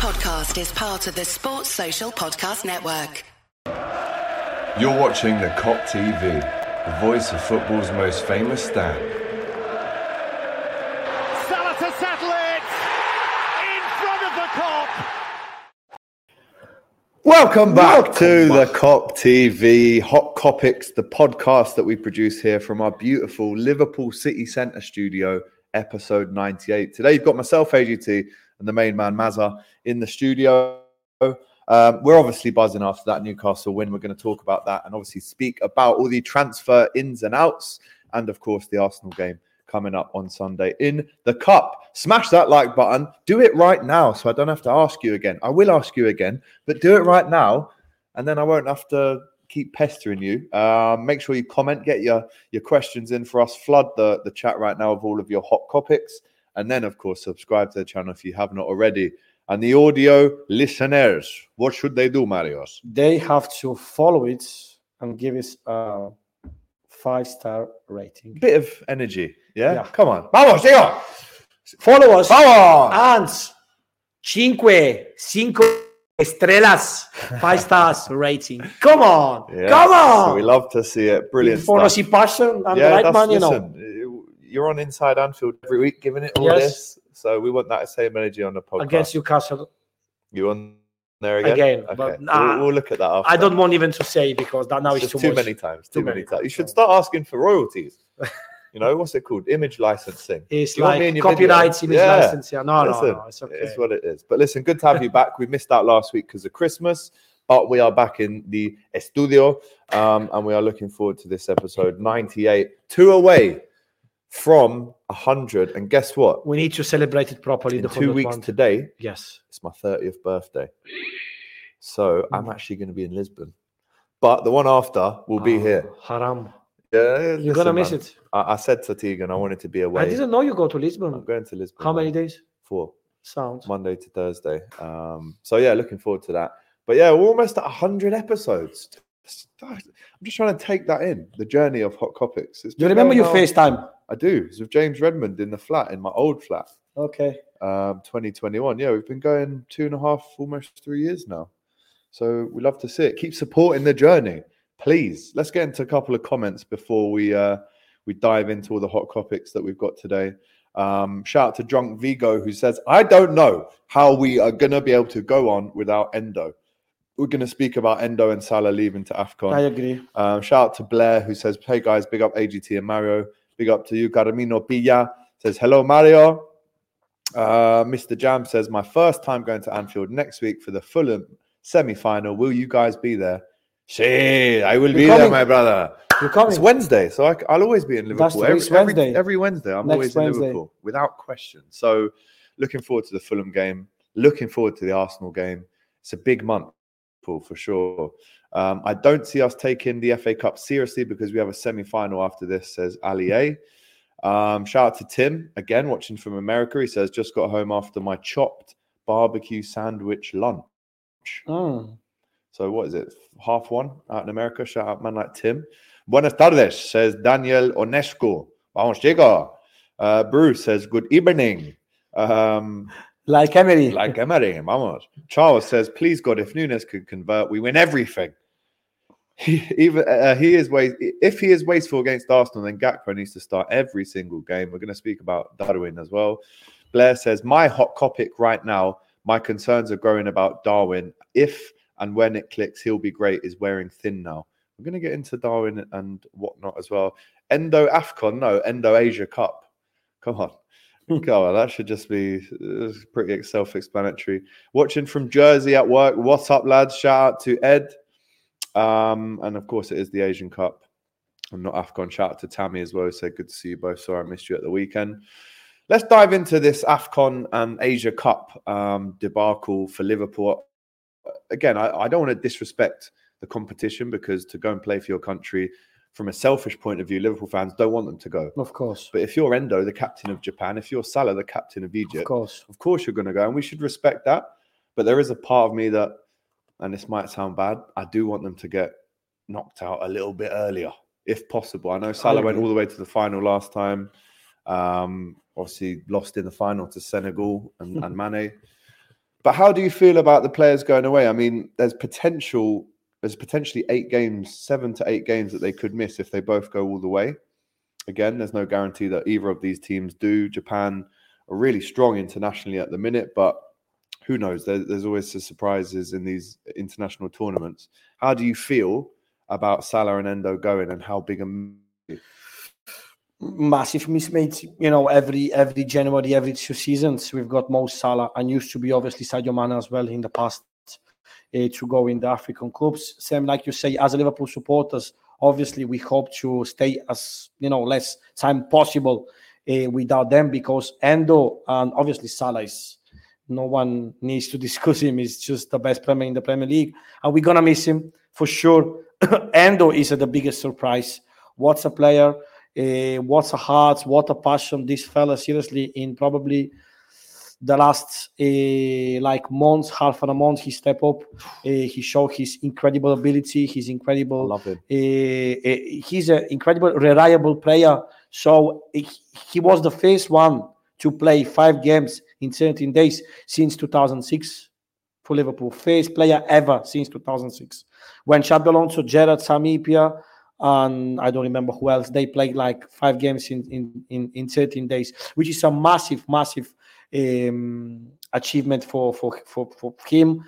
podcast is part of the Sports Social Podcast Network. You're watching the Kop TV, the voice of football's most famous stand. Salah to settle it in front of the Kop. Welcome back Welcome to back. the Kop TV Hot Kopics, the podcast that we produce here from our beautiful Liverpool City Centre studio, episode 98. Today, you've got myself, AGT, and the main man, Mazza, in the studio. Um, we're obviously buzzing after that Newcastle win. We're going to talk about that and obviously speak about all the transfer ins and outs, and of course, the Arsenal game coming up on Sunday in the Cup. Smash that like button. Do it right now so I don't have to ask you again. I will ask you again, but do it right now and then I won't have to keep pestering you. Um, make sure you comment, get your, your questions in for us, flood the, the chat right now of all of your hot topics. And then, of course, subscribe to the channel if you have not already. And the audio listeners, what should they do, Marios? They have to follow it and give us a five star rating. Bit of energy. Yeah? Yeah. Come on. Vamos, tío. Follow us Vamos. and cinque, cinco estrellas, five stars rating. Come on, Yeah. come on. So we love to see it. Brilliant. For stuff. see passion and the yeah, right man, you know. You're on Inside Anfield every week giving it all Yes. this. So we want that same energy on the podcast. Against Newcastle, You on there again? Again, Okay. but we'll, we'll look at that after. I don't want even to say because that now It's is too, too many times. Too, Too many many times. You should start asking for royalties. you know what's it called? Image licensing. It's you like video? image Yeah. license. Yeah, no, no, Listen, no, it's okay. It's what it is. But listen, good to have you back. We missed out last week because of Christmas, but we are back in the studio, um, and we are looking forward to this episode 98, two away from 100. And guess what? we need to celebrate it properly. In the two weeks one. today, Yes. it's my 30th birthday. So I'm actually going to be in Lisbon. But the one after will be Oh, here. Haram. Yeah, You're gonna miss man. it. I, I said to Tegan I wanted to be away. I didn't know you go to Lisbon. I'm going to Lisbon. How many days? Four. Sounds. Monday to Thursday. Um, so yeah, looking forward to that. But yeah, we're almost at hundred episodes. I'm just trying to take that in the journey of Hot Topics. Do you remember your FaceTime? I do. It's with James Redmond in the flat, in my old flat, Okay. um, 2021. Yeah, we've been going two and a half, almost three years now. So we love to see it. Keep supporting the journey, please. Let's get into a couple of comments before we uh, we dive into all the hot topics that we've got today. Um, shout out to Drunk Vigo who says, "I don't know how we are going to be able to go on without Endo." We're going to speak about Endo and Salah leaving to Afcon. I agree. Um, shout out to Blair who says, Hey guys, big up AGT and Mario. Big up to you. Carmino Pilla says, Hello, Mario. Uh, Mr. Jam says, My first time going to Anfield next week for the Fulham semi final. Will you guys be there? Shit, I will be there, my brother. You're coming. It's Wednesday, so I, will always be in Liverpool. Every, every, Wednesday. every Wednesday, I'm Next always in Wednesday. Liverpool without question. So, looking forward to the Fulham game. Looking forward to the Arsenal game. It's a big month for for sure. Um, I don't see us taking the FA Cup seriously because we have a semi final after this, says Ali A. Um, shout out to Tim again, watching from America. He says, just got home after my chopped barbecue sandwich lunch. Mm. So what is it? Half one out in America. Shout out man like Tim. Buenas tardes, says Daniel Onesco. Vamos, chico. Uh, Bruce says good evening. Um, Like Emery. like Emery, vamos. Charles says, please God, if Nunez could convert, we win everything. He, even uh, he is waste. If he is wasteful against Arsenal, then Gakpo needs to start every single game. We're going to speak about Darwin as well. Blair says, my hot topic right now. My concerns are growing about Darwin. If and when it clicks, he'll be great. Is wearing thin now. We're going to get into Darwin and whatnot as well. Endo Afcon, no, Endo Asia Cup. Come on. Come on, that should just be uh, pretty self explanatory. Watching from Jersey at work. What's up, lads? Shout out to Ed. Um, and of course, it is the Asian Cup and not AFCON. Shout out to Tammy as well. who Said, good to see you both. Sorry, I missed you at the weekend. Let's dive into this AFCON and Asia Cup um, debacle for Liverpool. Again, I, I don't want to disrespect the competition because to go and play for your country, from a selfish point of view, Liverpool fans don't want them to go. Of course. But if you're Endo, the captain of Japan, if you're Salah, the captain of Egypt, Of course. of course you're going to go, and we should respect that. But there is a part of me that, and this might sound bad, I do want them to get knocked out a little bit earlier, if possible. I know Salah went all the way to the final last time. Um, obviously, lost in the final to Senegal and, and Mane. But how do you feel about the players going away? I mean, there's potential. There's potentially eight games, seven to eight games that they could miss if they both go all the way. Again, there's no guarantee that either of these teams do. Japan are really strong internationally at the minute, but who knows? There, there's always surprises in these international tournaments. How do you feel about Salah and Endo going, and how big a massive mismatch. You know, every every January, every two seasons, we've got Mo Salah and used to be obviously Sadio Mane as well in the past uh, to go in the African clubs. Same like you say, as Liverpool supporters, obviously we hope to stay as you know less time possible uh, without them because Endo and obviously Salah is. No one needs to discuss him. He's just the best Premier in the Premier League, Are we're gonna miss him for sure. Endo is the biggest surprise. What's a player? Uh, what's a heart, what a passion. This fella, seriously, in probably the last uh, like months, half of a month, he stepped up. Uh, he showed his incredible ability, his incredible. Love. Uh, he's an incredible, reliable player. So he, he was the first one to play five games in 17 days since 2006 for Liverpool. First player ever since 2006. When Xabi Alonso, Gerrard, Sami Hyypiä, and I don't remember who else. They played like five games in in in, in 13 days, which is a massive, massive um, achievement for for for for him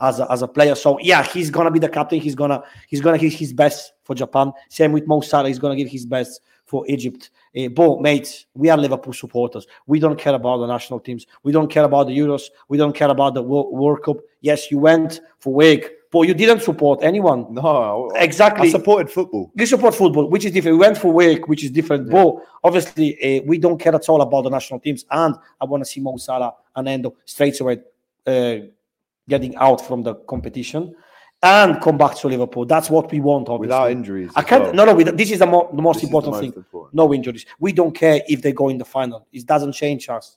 as a, as a player. So yeah, he's gonna be the captain. He's gonna he's gonna give his best for Japan. Same with Mo Salah. He's gonna give his best for Egypt. Uh, but mate, we are Liverpool supporters. We don't care about the national teams. We don't care about the Euros. We don't care about the World, World Cup. Yes, you went for Wake but you didn't support anyone. No, exactly. I supported football. You support football, which is different. We went for work, which is different. Yeah. But obviously, uh, we don't care at all about the national teams. And I want to see Mo Salah and Endo straight away uh, getting out from the competition and come back to Liverpool. That's what we want, obviously. Without injuries. I can't. Well. No, no. this is the, mo- the most this important the most thing. Important. No injuries. We don't care if they go in the final. It doesn't change us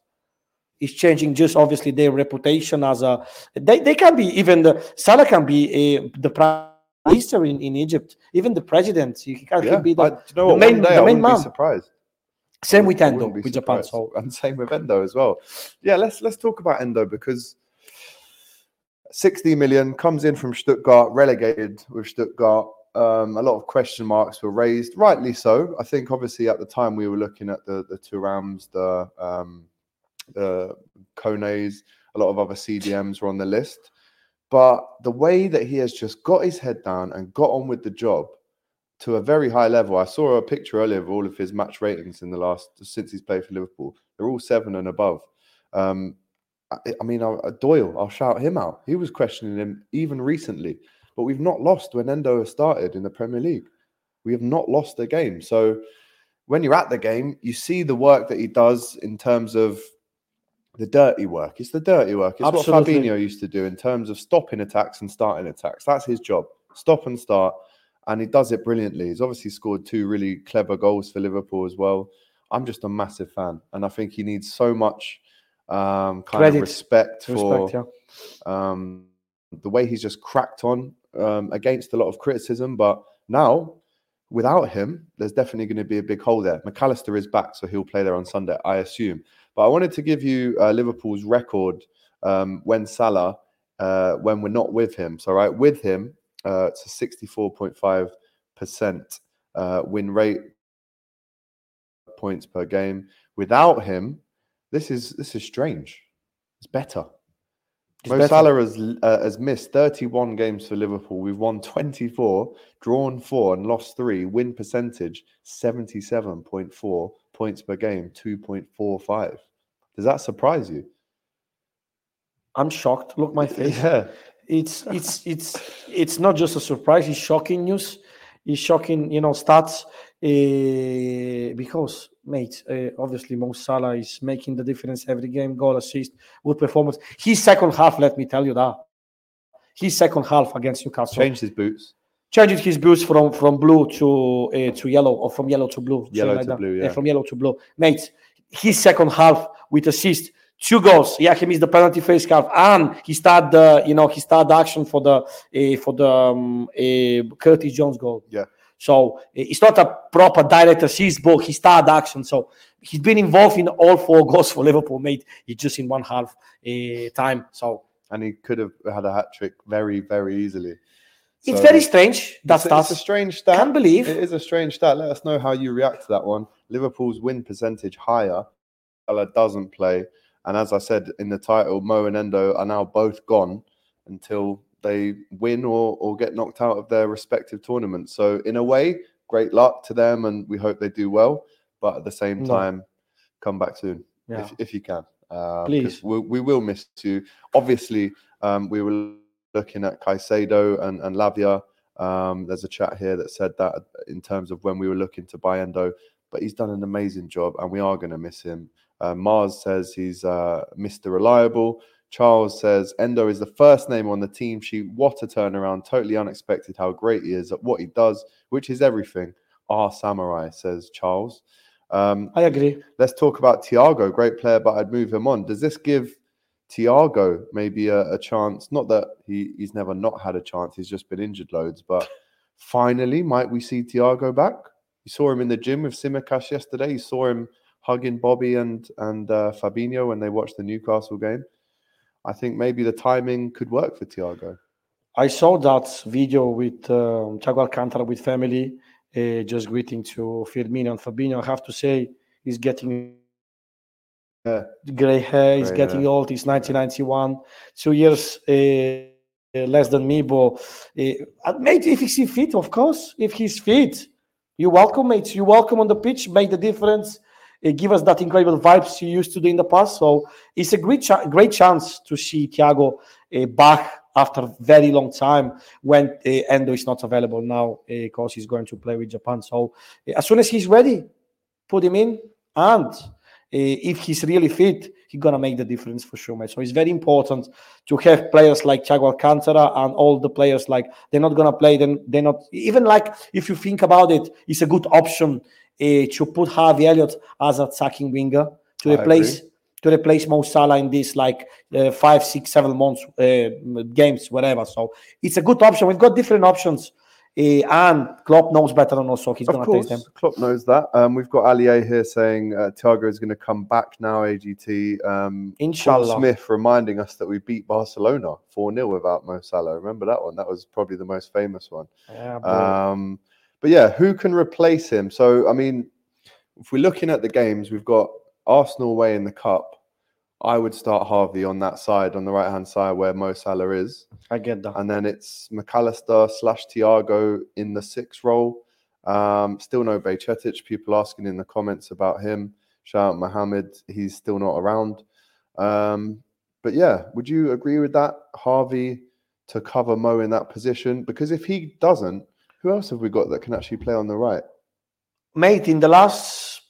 It's changing just obviously their reputation as a they, they can be even the Salah can be a, the prime minister in, in Egypt even the president he can yeah, be the, I, you know the what, main, day the main man surprised same with Endo with Japan so and same with Endo as well yeah let's let's talk about Endo because 60 million comes in from Stuttgart relegated with Stuttgart um, a lot of question marks were raised, rightly so. I think obviously at the time we were looking at the the Thurams, the um, the Kones, a lot of other CDMs were on the list. But the way that he has just got his head down and got on with the job to a very high level. I saw a picture earlier of all of his match ratings in the last since he's played for Liverpool. They're all seven and above. Um, I, mean, uh, uh, Doyle, I'll shout him out. He was questioning him even recently, but we've not lost when Endo has started in the Premier League. We have not lost a game. So when you're at the game, you see the work that he does in terms of the dirty work. It's the dirty work. It's Absolutely. what Fabinho used to do in terms of stopping attacks and starting attacks. That's his job. Stop and start. And he does it brilliantly. He's obviously scored two really clever goals for Liverpool as well. I'm just a massive fan. And I think he needs so much um, kind Credit. of respect, for respect yeah um, the way he's just cracked on um, against a lot of criticism. But now, without him, there's definitely going to be a big hole there. McAllister is back, so he'll play there on Sunday, I assume. But I wanted to give you uh, Liverpool's record um, when Salah, uh, when we're not with him. So, right, with him, uh, it's a 64.5% uh, win rate, points per game. Without him, this is this is strange. It's better. It's Mo better. Salah has, uh, has missed 31 games for Liverpool. We've won 24, drawn four, and lost three. Win percentage 77.4 points per game, 2.45. Does that surprise you? I'm shocked look my face Yeah. it's it's it's it's not just a surprise it's shocking news it's shocking you know stats uh, because mate uh, obviously Mo Salah is making the difference every game goal assist good performance his second half let me tell you that his second half against Newcastle Changed his boots. changed his boots from from blue to uh, to yellow or from yellow to blue Yellow like to that. blue, yeah. from yellow to blue mate his second half with assist two goals yeah he missed the penalty face half and he started the you know he started action for the uh, for the um, uh, Curtis Jones goal Yeah. So eh, it's not a proper direct assist, but he started action. So he's been involved in all four goals for Liverpool, mate. It's just in one half uh, time. So and he could have had a hat trick very, very easily. it's very strange. That's it's, it's a strange stat. Can't believe. It is a strange stat. Let us know how you react to that one. Liverpool's win percentage higher. Salah doesn't play, and as I said in the title, Mo and Endo are now both gone until they win or or get knocked out of their respective tournaments. So in a way, great luck to them, and we hope they do well. But at the same No. time, come back soon Yeah. if, if you can. Uh, Please. we, we will miss you. Obviously, um, we were looking at Caicedo and, and Lavia. Um, there's a chat here that said that in terms of when we were looking to buy Endo, but he's done an amazing job and we are going to miss him. Uh, Mars says he's uh, Mr. Reliable. Charles says Endo is the first name on the team sheet. What a turnaround. Totally unexpected how great he is at what he does, which is everything. Ah, Samurai, says Charles. Um, I agree. let's talk about Thiago, great player, but I'd move him on. Does this give Thiago maybe a, a chance? Not that he, he's never not had a chance, he's just been injured loads, but finally, might we see Thiago back? You saw him in the gym with Tsimikas yesterday. You saw him hugging Bobby and and uh, Fabinho when they watched the Newcastle game. I think maybe the timing could work for Thiago. I saw that video with um, Thiago Alcantara with family, uh, just greeting to Firmino and Fabinho. I have to say, he's getting Yeah. gray hair. He's getting hair. old. He's 1991, two years uh, uh, less than me. But uh, mate, if he's fit, of course, if he's fit, you welcome, mate. You welcome on the pitch, make the difference. Uh, give us that incredible vibes you used to do in the past. So it's a great, great chance to see Thiago uh, back after a very long time when uh, Endo is not available now because he's going to play with Japan. So uh, as soon as he's ready, put him in. And uh, if he's really fit, he's gonna make the difference for sure, mate. So it's very important to have players like Thiago Alcantara and all the players like they're not gonna play. Then they're not even like if you think about it, it's a good option uh, to put Harvey Elliott as a attacking winger to I replace to replace Mo Salah in this like uh, five, six, seven months uh, games, whatever. So it's a good option. We've got different options, uh, and Klopp knows better than us, so he's gonna course, take them. Klopp knows that. Um, we've got Ali here saying uh, Thiago is going to come back now. AGT. Um, Paul Inshallah. Smith reminding us that we beat Barcelona 4 0 without Mo Salah. Remember that one? That was probably the most famous one. Yeah. Um, but yeah, who can replace him? So, I mean, if we're looking at the games, we've got Arsenal away in the Cup. I would start Harvey on that side, on the right hand side where Mo Salah is. I get that. And then it's McAllister slash Thiago in the six role. Um, still no Bajcetic. People asking in the comments about him. Shout out Mohammed. He's still not around. Um, but yeah, would you agree with that, Harvey, to cover Mo in that position? Because if he doesn't, who else have we got that can actually play on the right? mate, in the last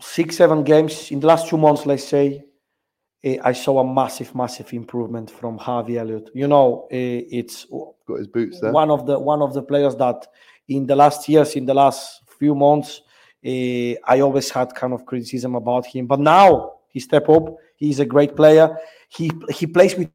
six, seven games, in the last two months, let's say, eh, I saw a massive, massive improvement from Harvey Elliott. You know, eh, it's Got his boots there. one of the one of the players that in the last years, in the last few months, eh, I always had kind of criticism about him. But now he step up. He's a great player. He he plays with.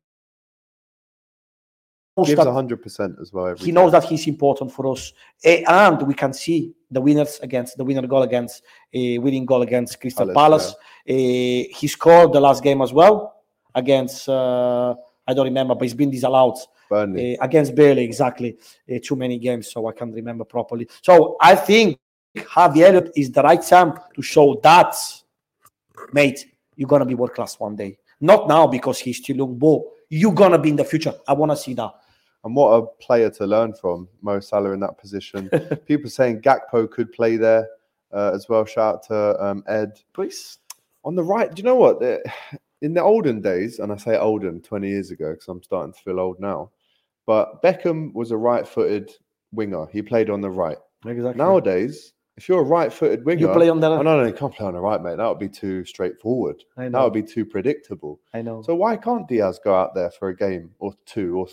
Gives that- hundred percent as well. He knows that he's important for us, Eh, and we can see the winners against the winner goal against uh, winning goal against Crystal Palace, Palace. Eh, he scored the last game as well against uh, I don't remember, but he's been disallowed Burnley. uh, against Bailey exactly uh, too many games, so I can't remember properly. So I think Elliott is the right time to show that, mate, you're gonna be world class one day. Not now because he's still young, but you're gonna be in the future. I wanna see that. And what a player to learn from, Mo Salah in that position. People saying Gakpo could play there uh, as well. Shout out to um, Ed. Please. On the right, do you know what? In the olden days, and I say olden, 20 years ago, because I'm starting to feel old now, but Beckham was a right footed winger. He played on the right. Exactly. Nowadays, if you're a right footed winger, you play on the oh, no, no, you can't play on the right, mate. That would be too straightforward. I That would be too predictable. I know. So why can't Diaz go out there for a game or two or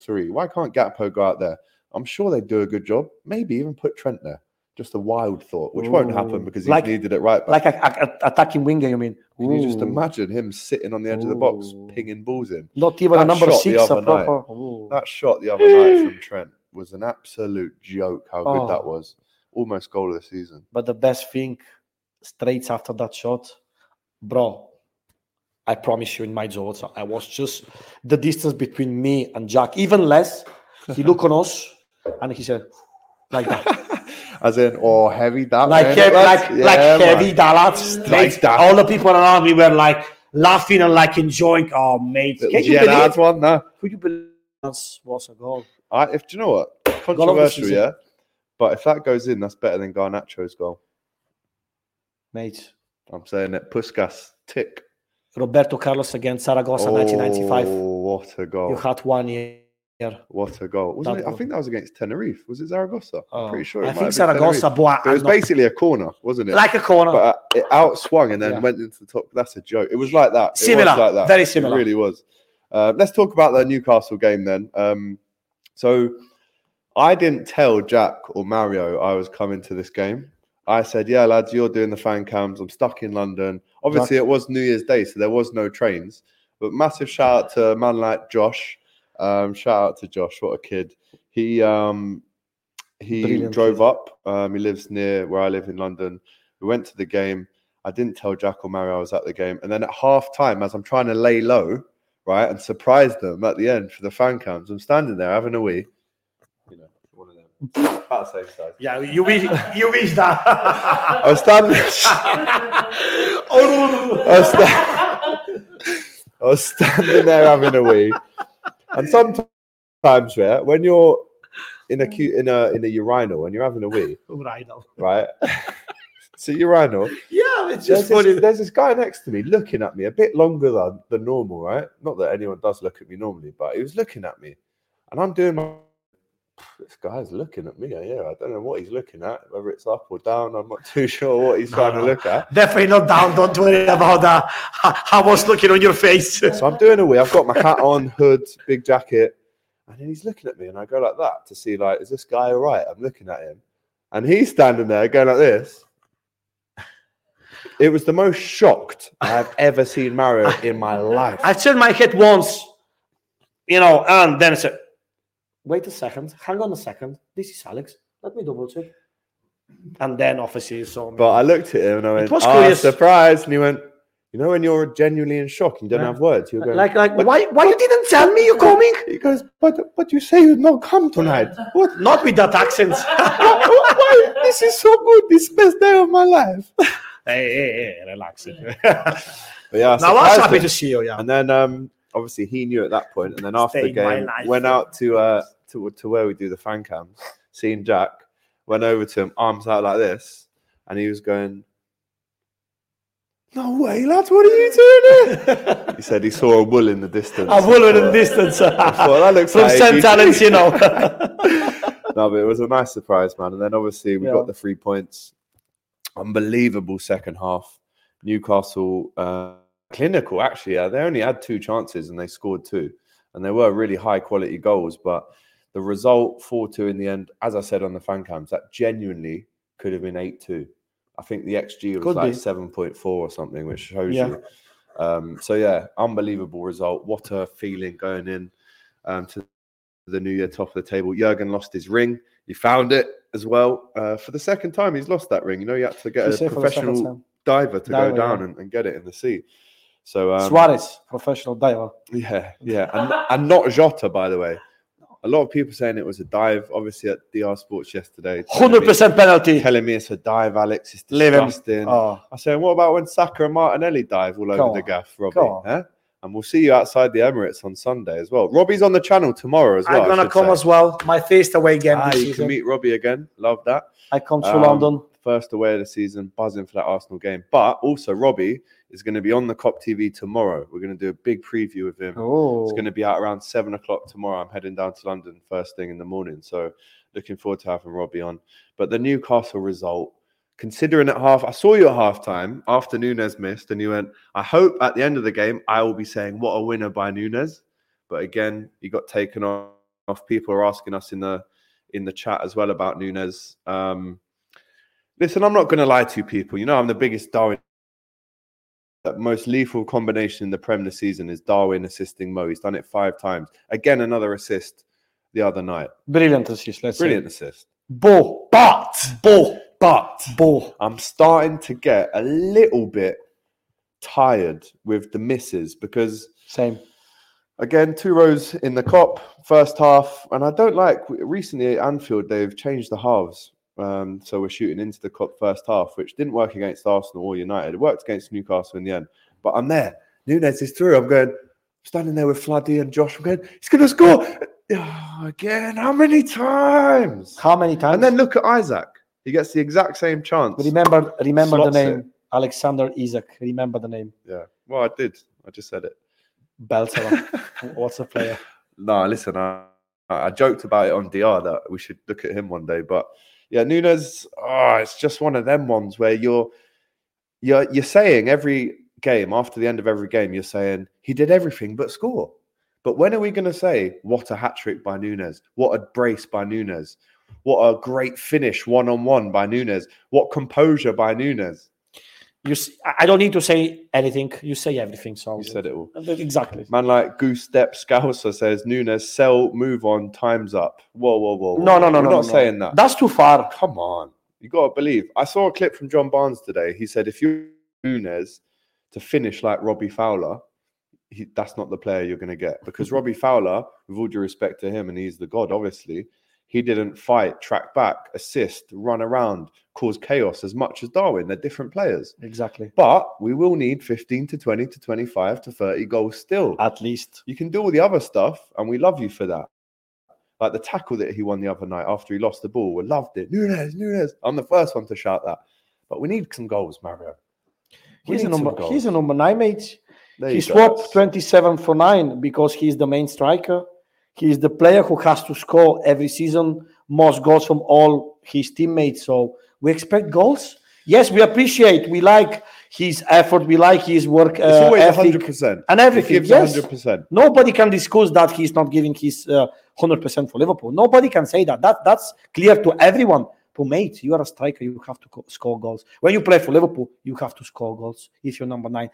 three? Why can't Gakpo go out there? I'm sure they'd do a good job. Maybe even put Trent there. Just a wild thought, which won't happen because he's Like- needed it right back. like a, a- attacking winger, you mean? Can you just imagine him sitting on the edge of the box, pinging balls in? Not even a number six, a proper. That shot the other night from Trent was an absolute joke. How Oh. good that oh. was! Almost goal of the season. But the best thing, straight after that shot, bro, I promise you, in my jaws, I was just the distance between me and Jack, even less. He looked on us and he said, like that, As in, oh, heavy that. like man, heavy, lads. like like man. heavy that. Like that. All the people around me were like laughing and like enjoying. Oh, mate, can you Gerrard believe? one, no. Could you believe that was a goal? I, if do you know what controversial, yeah. But if that goes in, that's better than Garnacho's goal. Mate, I'm saying it. Puskas tick. Roberto Carlos against Zaragoza, 1995. Oh, what a goal! You had one year. What a goal! Wasn't That it? I think that was against Tenerife. Was it Zaragoza? I'm Oh, pretty sure. It was. I think Zaragoza, but It was not- basically a corner, wasn't it? like a corner. but uh, it outswung and then Yeah. went into the top. That's a joke. It was like that. It was Similar, like that. very similar. It really was. Uh, let's talk about the Newcastle game then. Um, so I didn't tell Jack or Mario I was coming to this game. I said, "Yeah, lads, you're doing the fan cams. I'm stuck in London. Obviously, it was New Year's Day, so there was no trains. But massive shout out to a man like Josh. Um, shout out to Josh. What a kid. He um, he Brilliant drove up. Um, he lives near where I live in London. We went to the game. I didn't tell Jack or Mario I was at the game. And then at half time, as I'm trying to lay low, right, and surprise them at the end for the fan cams, I'm standing there having a wee. You know, one of them. About the same size. Yeah, you wish you wish that. I was standing. I was, I was standing there having a wee, and sometimes, yeah, when you're in a cu- in a in a urinal and you're having a wee, right now. right? so urinal. Yeah, it's There's just funny. this, there's this guy next to me looking at me a bit longer than, than normal, right? Not that anyone does look at me normally, but he was looking at me, and I'm doing my. This guy's looking at me. Yeah, I don't know what he's looking at, whether it's up or down. I'm not too sure what he's trying no. to look at. Definitely not down. Don't worry about that. I was looking on your face. So I'm doing a wee. I've got my hat on, hood, big jacket, and then he's looking at me, and I go like that to see like, is this guy all right? I'm looking at him, and he's standing there going like this. It was the most shocked I've ever seen Mario in my life. I turned my head once, you know, and then said, wait a second, hang on a second. This is Alex. Let me double check. And then obviously he saw me. But I looked at him and I went, was "Ah, curious. surprise!" And he went, "You know when you're genuinely in shock you don't Yeah. have words, you're going like, like, "But- why, why you didn't tell me you're coming? He goes, "But but you say you'd not come tonight. What? Not with that accent. why? This is so good. This is the best day of my life." hey, hey, hey, relax. But yeah, now I was happy him. to see you. Yeah. And then um, obviously he knew at that point, and then after the Stayed game, went out to uh to, to where we do the fan cams, seen Jack, went over to him, arms out like this, and he was going, "No way, lads! What are you doing here?" he said he saw a wool in the distance. A wool in I the distance. thought, that looks From like St. you- Helens, you know. no, but it was a nice surprise, man. And then obviously we Yeah. got the three points. Unbelievable second half. Newcastle uh, clinical, actually. Yeah, they only had two chances and they scored two, and they were really high quality goals. But the result four two in the end, as I said on the fan cams, that genuinely could have been eight two. I think the XG was Could like be. seven point four or something, which shows Yeah. you. Um, so yeah, unbelievable result. What a feeling going in um, to the New Year top of the table. Jurgen lost his ring. He found it as well. Uh, for the second time, he's lost that ring. You know, he had to get He a said for the second professional diver to Diver, go down yeah. and, and get it in the sea. So um, Suarez, professional diver. yeah, yeah, and, and not Jota, by the way. A lot of people saying it was a dive. Obviously, at DR Sports yesterday, 100% penalty. telling me it's a dive, Alex. It's disgusting. Oh, I said, what about when Saka and Martinelli dive all over the gaff, Robbie? Huh? And we'll see you outside the Emirates on Sunday as well. Robbie's on the channel tomorrow as well. I'm gonna come say. as well. My first away game Ah, this you season. can meet Robbie again. Love that. I come to Um, London. First away of the season, buzzing for that Arsenal game. But also, Robbie is going to be on the Kop TV tomorrow. We're going to do a big preview of him. Oh, It's going to be out around seven o'clock tomorrow. I'm heading down to London first thing in the morning. So looking forward to having Robbie on. But the Newcastle result, considering at half, I saw you at half time after Nunez missed, and you went, I hope at the end of the game, I will be saying, what a winner by Nunez. But again, he got taken off. People are asking us in the in the chat as well about Nunez. Um, listen, I'm not going to lie to you people. You know, I'm the biggest Darwin most lethal combination in the Prem this season is Darwin assisting Mo. He's done it five times. Again, another assist. the other night. Brilliant assist. Let's Brilliant say. assist. Bo, But, Bo, but Bo. I'm starting to get a little bit tired with the misses because Same. again, two rows in the Kop first half, and I don't like recently at Anfield they've changed the halves. Um, so we're shooting into the Kop first half, which didn't work against Arsenal or United. It worked against Newcastle in the end. But I'm there. Nunez is through. I'm going, standing there with Fladdy and Josh. I'm going, he's going to score Oh, again. How many times? How many times? And then look at Isak. He gets the exact same chance. remember, remember the Slots it. name Alexander Isak. Remember the name Yeah. Well, I did. I just said it. Belter. What's a player? No, listen, I, I joked about it on DR that we should look at him one day, but yeah, Nunez, oh, it's just one of them ones where you're you're you're saying every game after the end of every game, you're saying he did everything but score. But when are we going to say what a hat trick by Nunez? What a brace by Nunez? What a great finish one on one by Nunez? What composure by Nunez? You, I don't need to say anything. You say everything. So You said it all. Uh, exactly. Man like Goose Step Scouser says Nunez, sell, move on, time's up. Whoa, whoa, whoa. whoa. No, no, no, We're no. not no. saying that. That's too far. Come on. You got to believe. I saw a clip from John Barnes today. He said if you Nunez to finish like Robbie Fowler, he, that's not the player you're going to get because Robbie Fowler, with all due respect to him, and he's the god, obviously, he didn't fight, track back, assist, run around, cause chaos as much as Darwin. They're different players. Exactly. But we will need 15 to 20 to 25 to 30 goals still. At least. You can do all the other stuff, and we love you for that. Like the tackle that he won the other night after he lost the ball, we loved it. Nunez, Nunez. I'm the first one to shout that. But we need some goals, Mario. We He's a number. He's a number nine, mate. There he go. swapped 27 for 9 because he's the main striker. He's the player who has to score every season most goals from all his teammates. So we expect goals. Yes, we appreciate, we like his effort, we like his work. It's uh, always ethic 100%. and everything. Yes. 100%. Nobody can discuss that he's not giving his uh, 100% for Liverpool. Nobody can say that. that. That's clear to everyone. But mate, you are a striker. You have to co- score goals. When you play for Liverpool, you have to score goals if you're number nine.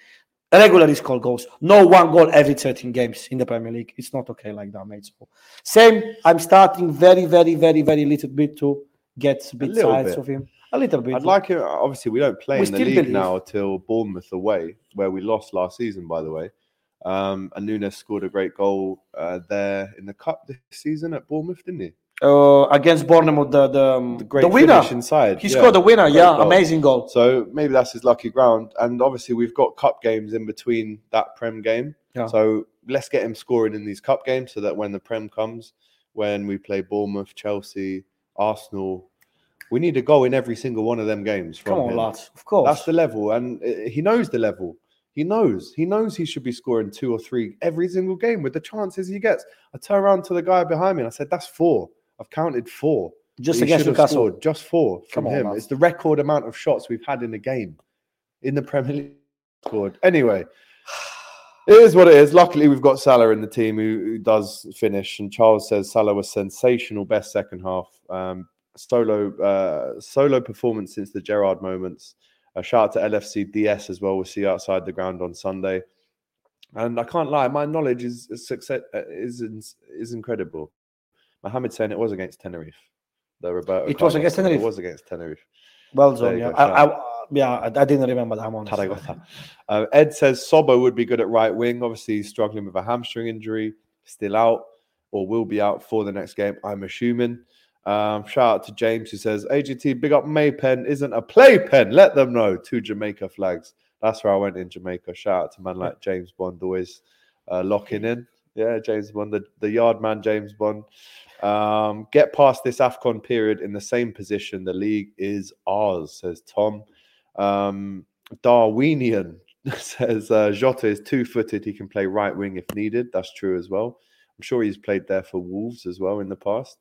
Regularly score goals. No one goal every 13 games in the Premier League. It's not okay like that, mate. So, same. I'm starting very, very, very, very little bit to get a bit tired bit. of him. A little bit. I'd like it. Obviously, we don't play We in the league believe. now till Bournemouth away, where we lost last season, by the way. Um, and Nunez scored a great goal uh, there in the cup this season at Bournemouth, didn't he? uh, against Bournemouth, the the, The great the winner. inside. He yeah. scored the winner. Great Yeah, goal. amazing goal. So maybe that's his lucky ground. And obviously, we've got cup games in between that Prem game. Yeah. So let's get him scoring in these cup games so that when the Prem comes, when we play Bournemouth, Chelsea, Arsenal, we need a goal in every single one of them games. From Come on, him. lads. Of course. That's the level. And uh, he knows the level. He knows. He knows he should be scoring two or three every single game with the chances he gets. I turn around to the guy behind me and I said, That's four. I've counted four. just against Newcastle. scored just four from on, him. It's the record amount of shots we've had in a game in the Premier League. Scored anyway. It is what it is. Luckily, we've got Salah in the team who, who does finish. And Charles says Salah was sensational, best second half. Um, solo uh, solo performance since the Gerrard moments. A shout out to LFC DS as well. We'll see you outside the ground on Sunday. And I can't lie, my knowledge is is success uh, is is incredible. Mohammed saying it was against Tenerife. The Roberto It was against. Tenerife? It was against Tenerife. Well done. Yeah, I, I, yeah, I, I didn't remember that one. Tarragona. Uh, Ed says Sobo would be good at right wing. Obviously, he's struggling with a hamstring injury, still out or will be out for the next game, I'm assuming. Um, shout out to James who says AGT, big up Maypen isn't a playpen. Let them know. Two Jamaica flags. That's where I went in Jamaica. Shout out to man like James Bond, always uh, locking in. Yeah, James Bond, the, the yard man, James Bond. Um, get past this AFCON period in the same position. The league is ours, says Tom. Um, Darwinian says uh, Jota is two footed. He can play right wing if needed. That's true as well. I'm sure he's played there for Wolves as well in the past.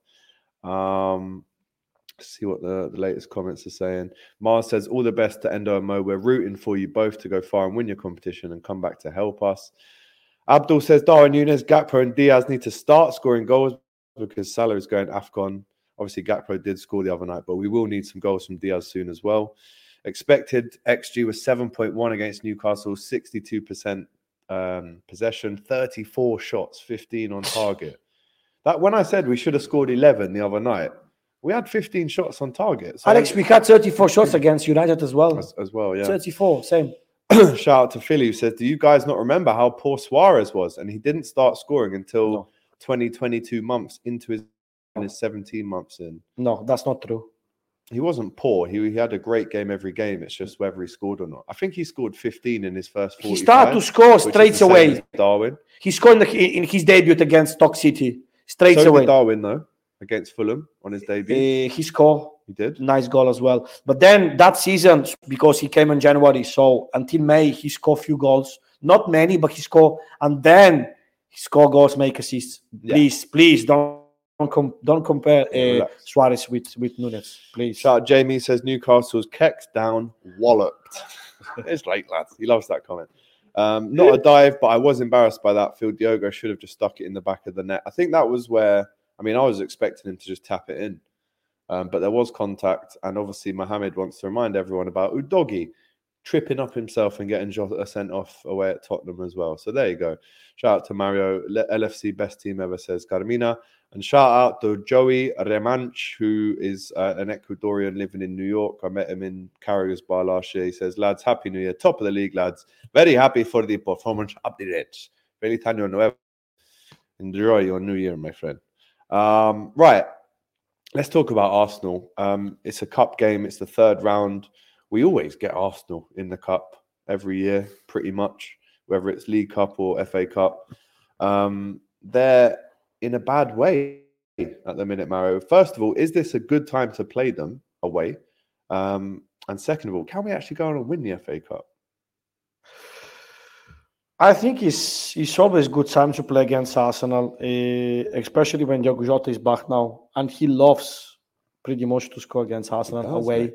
Um, see what the, the latest comments are saying. Mars says, All the best to Endo and Mo. We're rooting for you both to go far and win your competition and come back to help us. Abdul says, Darwin Nunez, Gakpo, and Diaz need to start scoring goals because Salah is going AFCON. Obviously, Gakpo did score the other night, but we will need some goals from Diaz soon as well. Expected XG was 7.1 against Newcastle, 62% um, possession, 34 shots, 15 on target. That when I said we should have scored 11 the other night, we had 15 shots on target. So Alex, we had 34 shots against United as well. as, as well, yeah. 34, same. Shout out to Philly who says, "Do you guys not remember how poor Suarez was? And he didn't start scoring until No. 20, 22 months into his, his 17 months in. No, that's not true. He wasn't poor. He, he had a great game every game. It's just whether he scored or not. I think he scored 15 in his first 45. He started to score straight away. Darwin. He scored in, the, in his debut against Stoke City straight So away. did Darwin though against Fulham on his debut. Uh, he scored he did. nice goal as well. But then that season, because he came in January, so until May he scored few goals, not many, but he scored, and then he scored goals, make assists. Yeah. Please, please don't don't, com- don't compare uh. Suarez with with Nunez, please. Shout out Jamie says Newcastle's kecked down, walloped. it's late, lads. He loves that comment. Um, not a dive, but I was embarrassed by that. Phil Diogo should have just stuck it in the back of the net. I think that was where, I mean, I was expecting him to just tap it in. Um, but there was contact. And obviously, Mohamed wants to remind everyone about Udogi tripping up himself and getting Jota sent off away at Tottenham as well. So there you go. Shout out to Mario, LFC best team ever, says Carmina. And shout out to Joey Remanch, who is uh, an Ecuadorian living in New York. I met him in Carrier's Bar last year. He says, lads, happy new year. Top of the league, lads. Very happy for the performance of the Reds. Feliz nuevo. Enjoy your new year, my friend. Um, right. Let's talk about Arsenal. Um, it's a cup game. It's the third round. We always get Arsenal in the cup every year, pretty much, whether it's League Cup or FA Cup. Um, they're in a bad way at the minute, Mario. First of all, is this a good time to play them away? Um, and second of all, can we actually go on and win the FA Cup? I think it's it's always a good time to play against Arsenal, uh, especially when Diogo Jota is back now, and he loves pretty much to score against Arsenal does, away.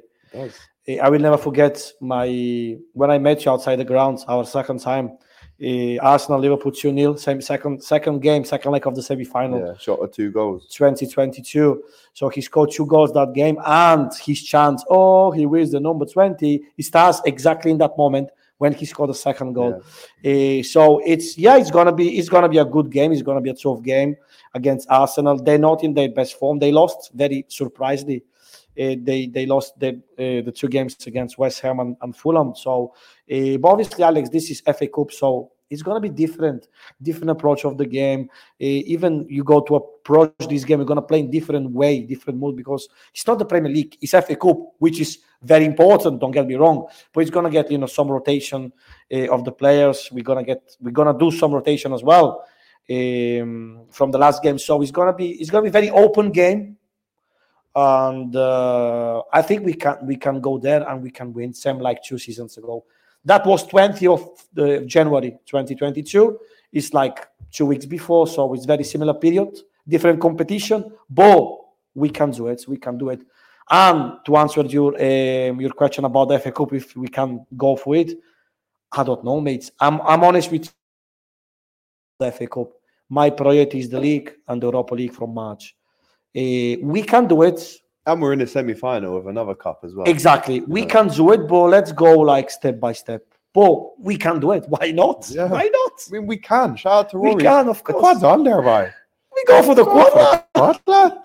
Mate. It does. I will never forget my when I met you outside the grounds, our second time. Uh, Arsenal Liverpool 2 0, same second second game, second leg of the semi final. Yeah, shot of two goals. 2022. So he scored two goals that game, and his chance, oh, he wears the number 20. He starts exactly in that moment when he scored the second goal. Uh, so it's yeah, it's gonna be it's gonna be a good game. It's gonna be a tough game against Arsenal. They're not in their best form. They lost very surprisingly. Uh, they they lost the uh, the two games against West Ham and, and Fulham. So, uh, but obviously, Alex, this is FA Cup, so it's gonna be different, different approach of the game. Uh, even you go to approach this game, you're gonna play in different way, different mood because it's not the Premier League, it's FA Cup, which is very important. Don't get me wrong, but it's gonna get you know some rotation uh, of the players. We're gonna get we're gonna do some rotation as well um, from the last game. So it's gonna be it's gonna be very open game and uh, I think we can we can go there and we can win, same like two seasons ago. That was 20 of the January 2022. It's like two weeks before, so it's very similar period, different competition, but we can do it. We can do it. And to answer your um, your question about the FA Cup, if we can go for it, I don't know, mates. I'm I'm honest with the FA Cup. My priority is the league and the Europa League from March. Uh, we can do it. And we're in the semi final of another cup as well. Exactly. We Yeah. can do it, but let's go like step by step. But we can do it. Why not? Yeah. Why not? I mean, we can. Shout out to Rory. We can, of The course. quad's on there, right? We go for the quad. What?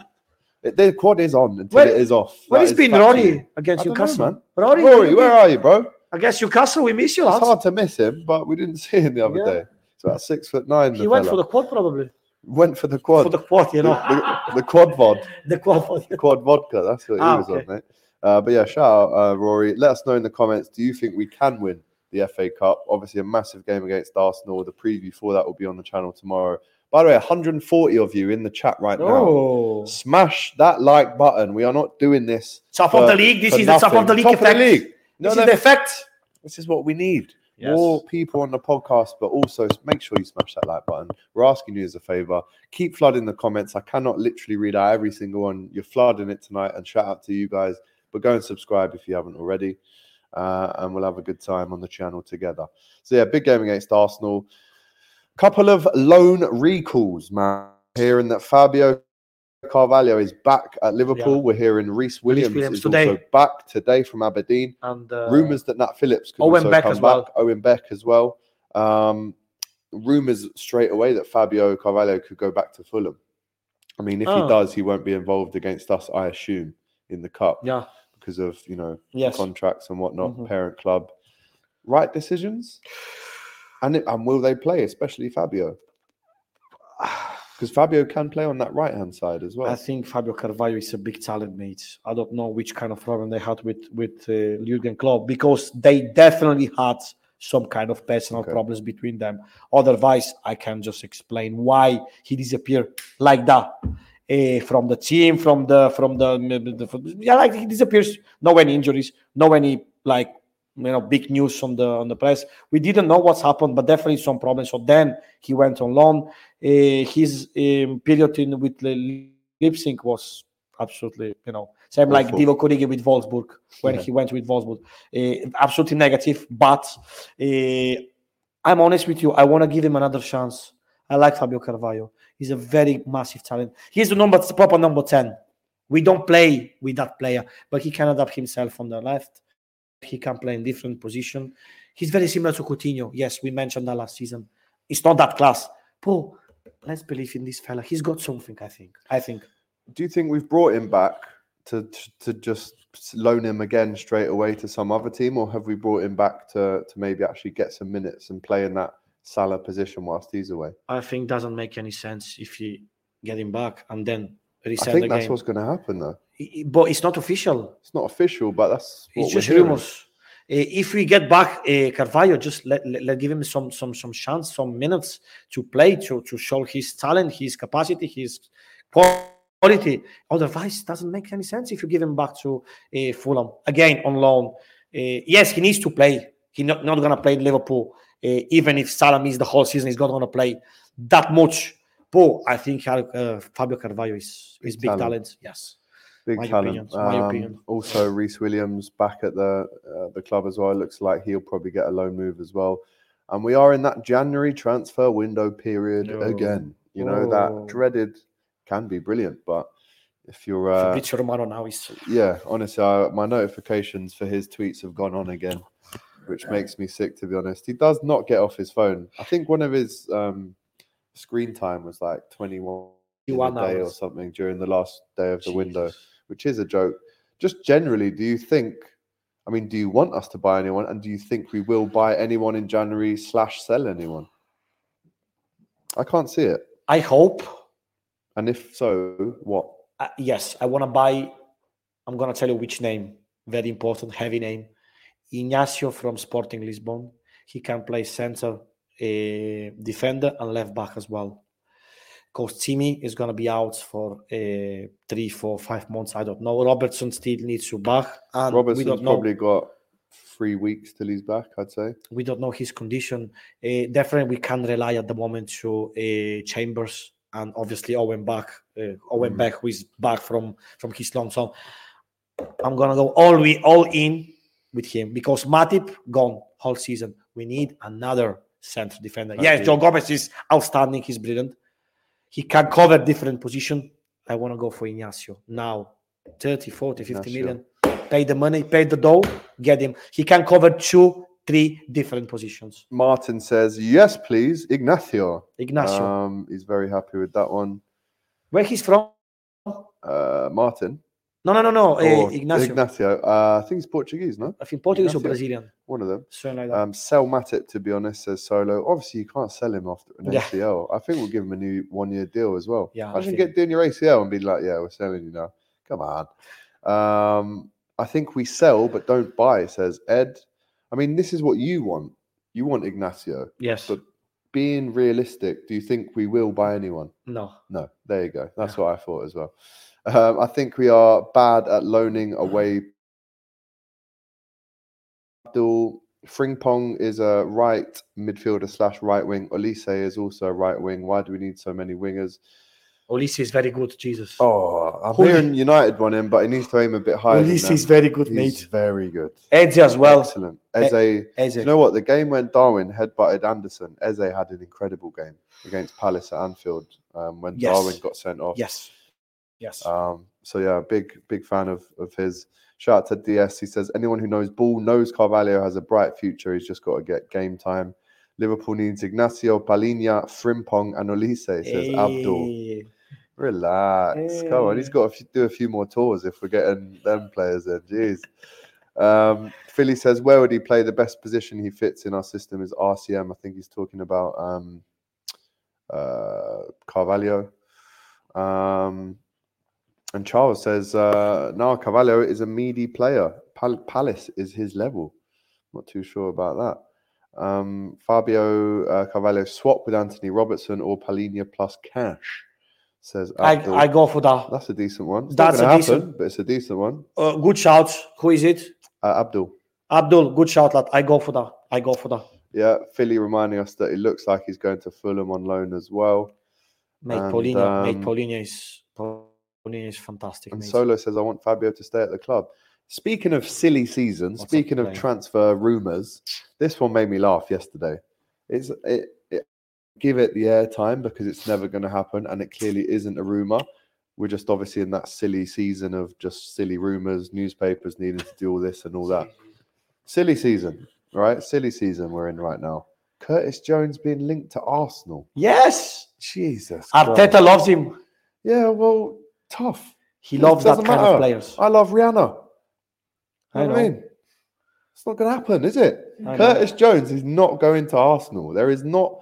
The quad is on until Where- it is off. Where That has been. Rory against Newcastle? man. Rory, Rory, where are you, bro? against Newcastle, we miss you, It's hard to miss him, but we didn't see him the other Yeah. day. It's about six foot nine. He went fella. for the quad, probably. Went for the quad. For the quad, you know. the, the quad vod, the quad. For the quad vodka. That's what he Ah, was okay. on, mate. Uh, but yeah, shout out uh, Rory. Let us know in the comments. Do you think we can win the FA Cup? Obviously, a massive game against Arsenal. The preview for that will be on the channel tomorrow. By the way, 140 of you in the chat right now. Oh. Smash that like button. We are not doing this. Top for- of the league. This is the top of the league Top effect. of the league. No, This no, is the effect. this is what we need. Yes. More people on the podcast, but also make sure you smash that like button. We're asking you as a favor. Keep flooding the comments. I cannot literally read out every single one. You're flooding it tonight, and shout out to you guys. But go and subscribe if you haven't already, uh, and we'll have a good time on the channel together. So yeah, big game against Arsenal. Couple of loan recalls, man. Hearing that Fabio Carvalho is back at Liverpool. Yeah. We're hearing Rhys Williams, Williams is today. also back today from Aberdeen. And uh, Rumors that Nat Phillips could Owen also Beck come as well. back. Owen Beck as well. Um, rumors straight away that Fabio Carvalho could go back to Fulham. I mean, if Oh. he does, he won't be involved against us, I assume, in the cup Yeah. because of you know Yes. contracts and whatnot, Mhm. parent club. Right decisions, and it, and will they play, especially Fabio? Because Fabio can play on that right hand side as well. I think Fabio Carvalho is a big talent, mate. I don't know which kind of problem they had with with uh, Jurgen Klopp because they definitely had some kind of personal Okay. problems between them. Otherwise, I can just explain why he disappeared like that uh, from the team, from the from the, the yeah, like he disappears. No any injuries, no any like you know big news on the on the press. We didn't know what's happened, but definitely some problems. So then he went on loan. Uh, his um, period in with Le- Leipzig was absolutely, you know, same like Awful. Divock Origi with Wolfsburg when Yeah. he went with Wolfsburg. Uh, absolutely negative. But uh, I'm honest with you, I want to give him another chance. I like Fabio Carvalho. He's a very massive talent. He's the number proper number 10. We don't play with that player, but he can adapt himself on the left. He can play in different position. He's very similar to Coutinho. Yes, we mentioned that last season. It's not that class. Paul, let's believe in this fella. He's got something, I think. I think. Do you think we've brought him back to to just loan him again straight away to some other team, or have we brought him back to to maybe actually get some minutes and play in that Salah position whilst he's away? I think doesn't make any sense if you get him back and then I think that's game. what's going to happen, though. But it's not official. It's not official, but that's what It's just rumors. Uh, if we get back uh, Carvalho, just let, let, let give him some some some chance, some minutes to play, to to show his talent, his capacity, his quality. Otherwise, it doesn't make any sense if you give him back to uh, Fulham again on loan. Uh, yes, he needs to play. He's not, not gonna play in Liverpool. Uh, even if Salah is the whole season, he's not gonna play that much. But I think uh, Fabio Carvalho is is Big big talent. Yes. Big My talent. Um, opinion. Also, Rhys Williams back at the uh, the club as well. Looks like he'll probably get a loan move as well. And we are in that January transfer window period Oh. again. You know Oh. that dreaded can be brilliant, but if you're uh, Fabrizio Romano now is yeah, honestly, I, my notifications for his tweets have gone on again, which makes me sick to be honest. He does not get off his phone. I think one of his um, screen time was like 21 in a 21 day or something during the last day of the window, which is a joke. Just generally, do you think? I mean, do you want us to buy anyone, and do you think we will buy anyone in January slash sell anyone? I can't see it. I hope. And if so, what? Uh, yes, I want to buy. I'm gonna tell you which name. Very important, heavy name. Ignacio from Sporting Lisbon. He can play center, uh, defender, and left back as well. Because Timmy is gonna be out for uh, three, four, five months. I don't know. Robertson still needs to back, and we Robertson's don't know. probably got three weeks till he's back. I'd say. we don't know his condition. Uh, definitely, we can rely at the moment to uh, Chambers and obviously Owen back. Uh, Owen Mm. back, who is back from from his long so I'm gonna go all we all in with him because Matip gone whole season. We need another center defender. Yes. Joe Gomez is outstanding. He's brilliant. He can cover different position. I want to go for Ignacio now. 30, 40, 50 Ignacio. million. Pay the money, pay the dough, get him. He can cover two, three different positions. Martin says, "Yes, please, Ignacio." Ignacio. Um, he's very happy with that one. Where he's from? Uh, Martin. No, no, no, no. Uh, Ignacio. Ignacio. Uh, I think he's Portuguese, no? I think Portuguese or Brazilian. One of them. Something like that. Um, sell Matip, to be honest, says Solo. Obviously, you can't sell him after an Yeah. ACL. I think we'll give him a new one-year deal as well. Yeah, I Imagine think- get doing your ACL and be like, "Yeah, we're selling you now." Come on. Um, I think we sell but don't buy. Says Ed. I mean, this is what you want. You want Ignacio. yes. but- Being realistic, do you think we will buy anyone? no. No, there you go. That's what I thought as well. Um, I think we are bad at loaning away. Abdul Frimpong is a right midfielder slash right wing. Olise is also a right wing. Why do we need so many wingers? Olise is very good, Jesus. Oh, I'm Holy- hearing United want him, but he needs to aim a bit higher. than is very good, He's mate. very good. Eze as well. Excellent. Eze, Eze. you know what? The game when Darwin headbutted Anderson, Eze had an incredible game against Palace at Anfield um, when Yes. Darwin got sent off. Yes. Yes. Um, so yeah, big big fan of of his. Shout out to DS. He says anyone who knows ball knows Carvalho has a bright future. He's just got to get game time. Liverpool needs Ignacio, Palhinha, Frimpong, and Olise. Says Abdul. Eh, Relax. Come on, he's got to do a few more tours if we're getting them players in. Jeez. Um, Philly says, where would he play? The best position he fits in our system is RCM. I think he's talking about um, uh, Carvalho. Um, and Charles says, uh, no, Carvalho is a meaty player. Pal- Palace is his level. Not too sure about that. Um, Fabio uh, Carvalho swap with Antonee Robinson or Palhinha plus cash. Says I, Abdul. I go for that. That's a decent one. It's That's a gonna decent- but it's a decent one. Uh, good shout. Who is it? Uh, Abdul. Abdul. Good shout, lad. I go for that. I go for that. Yeah, Philly reminding us that it looks like he's going to Fulham on loan as well. Mate, And, Paulinho. mate, um, Paulinho is Paulinho is fantastic. And mate. Solo says, I want Fabio to stay at the club. Speaking of silly season, What's speaking of transfer rumours, this one made me laugh yesterday. It's it, it give it the airtime because it's never going to happen, and it clearly isn't a rumour. We're just obviously in that silly season of just silly rumours, newspapers needing to do all this and all that. Silly season, right? Silly season we're in right now. Curtis Jones being linked to Arsenal. yes, Jesus. Christ. Arteta loves him. Yeah, well, tough. He It loves that kind matter. of players. I love Rihanna. I know I mean? It's not going to happen, is it? I know. Curtis Jones is not going to Arsenal. There is not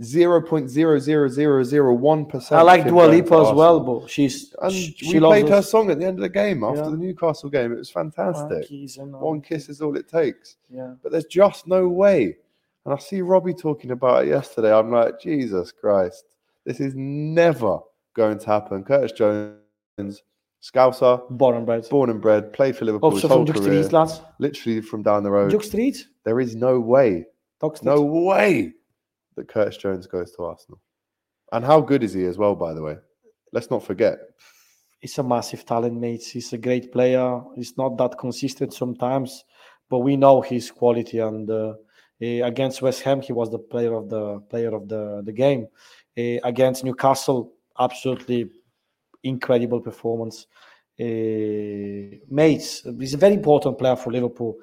0.00001%. I like Dua Lipa as well, but she's And sh- we she loves played her us. song at the end of the game after Yeah. the Newcastle game. It was fantastic. One kiss is all it takes. Yeah. But there's just no way. And I see Robbie talking about it yesterday. I'm like, Jesus Christ. This is never going to happen. Curtis Jones, Scouser, Born and bred. born and bred, played for Liverpool his whole from Duke career, Street, lads. literally from down the road. Duke Street? There is no way, no way that Curtis Jones goes to Arsenal. And how good is he as well, by the way? Let's not forget. He's a massive talent, mate. He's a great player. He's not that consistent sometimes, but we know his quality. And uh, against West Ham, he was the player of the player of the the game. Eh, against Newcastle, absolutely incredible performance. Uh, mate, he's a very important player for Liverpool.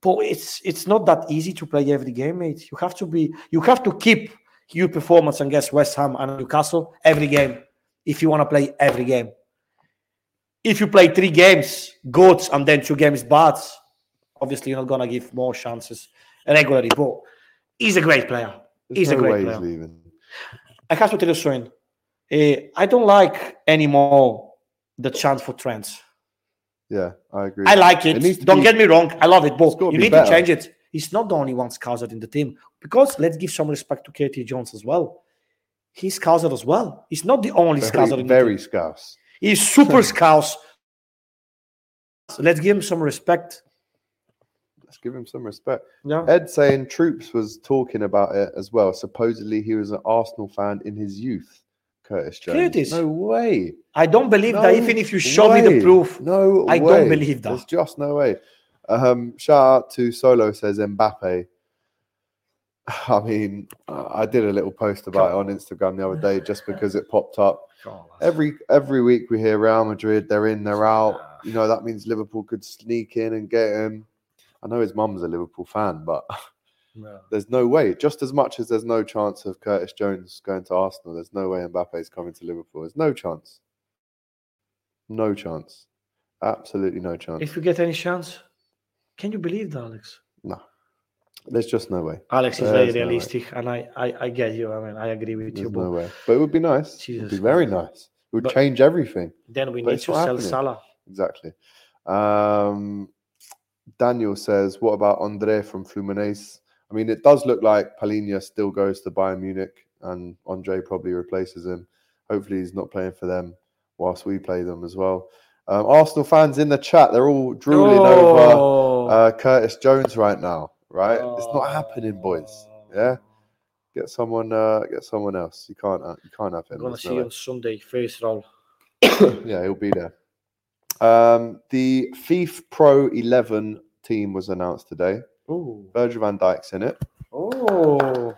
But it's it's not that easy to play every game, mate. You have to be you have to keep your performance against West Ham and Newcastle every game if you want to play every game. If you play three games good and then two games bad, obviously you're not gonna give more chances regularly. But he's a great player. There's He's a great player. he's leaving. I have to tell you something. Eh, I don't like anymore the chance for trends. Yeah, I agree. I like it. It Don't be- get me wrong. I love it, but you be need better. to change it. He's not the only one scouted in the team because let's give some respect to Curtis Jones as well. He's scouted as well. He's not the only very, in the very team. scouse. He's super scouts. So let's give him some respect. Let's give him some respect. Yeah. Ed saying Troops was talking about it as well. Supposedly he was an Arsenal fan in his youth. Curtis Jones. Curtis. No way. I don't believe that even if you show me the proof. No, I don't believe that. There's just no way. Um, shout out to Solo says Mbappe. I mean, I did a little post about it on Instagram the other day just because it popped up. Every every week we hear Real Madrid, they're in, they're out. You know that means Liverpool could sneak in and get him. I know his mum's a Liverpool fan, but there's no way. Just as much as there's no chance of Curtis Jones going to Arsenal, there's no way Mbappe's coming to Liverpool. There's no chance. No chance. Absolutely no chance. If you get any chance, can you believe that, Alex? No. There's just no way. Alex is very no realistic, and I, I, I get you. I mean, I agree with you. There's But no way. But it would be nice. it would Jesus be very nice. It would But- change everything. then we But need to sell happening. Salah. Exactly. Um, Daniel says, "What about Andre from Fluminense?" I mean, it does look like Palhinha still goes to Bayern Munich, and Andre probably replaces him. Hopefully, he's not playing for them whilst we play them as well. Um, Arsenal fans in the chat, they're all drooling over Oh. uh, Curtis Jones right now. Right? It's not happening, boys. Yeah, get someone, uh, get someone else. You can't, uh, you can't have I'm him. gonna see no on Sunday, first roll. yeah, he'll be there. Um, the FIFA Pro 11 team was announced today. Oh, Virgil van Dijk's in it, oh,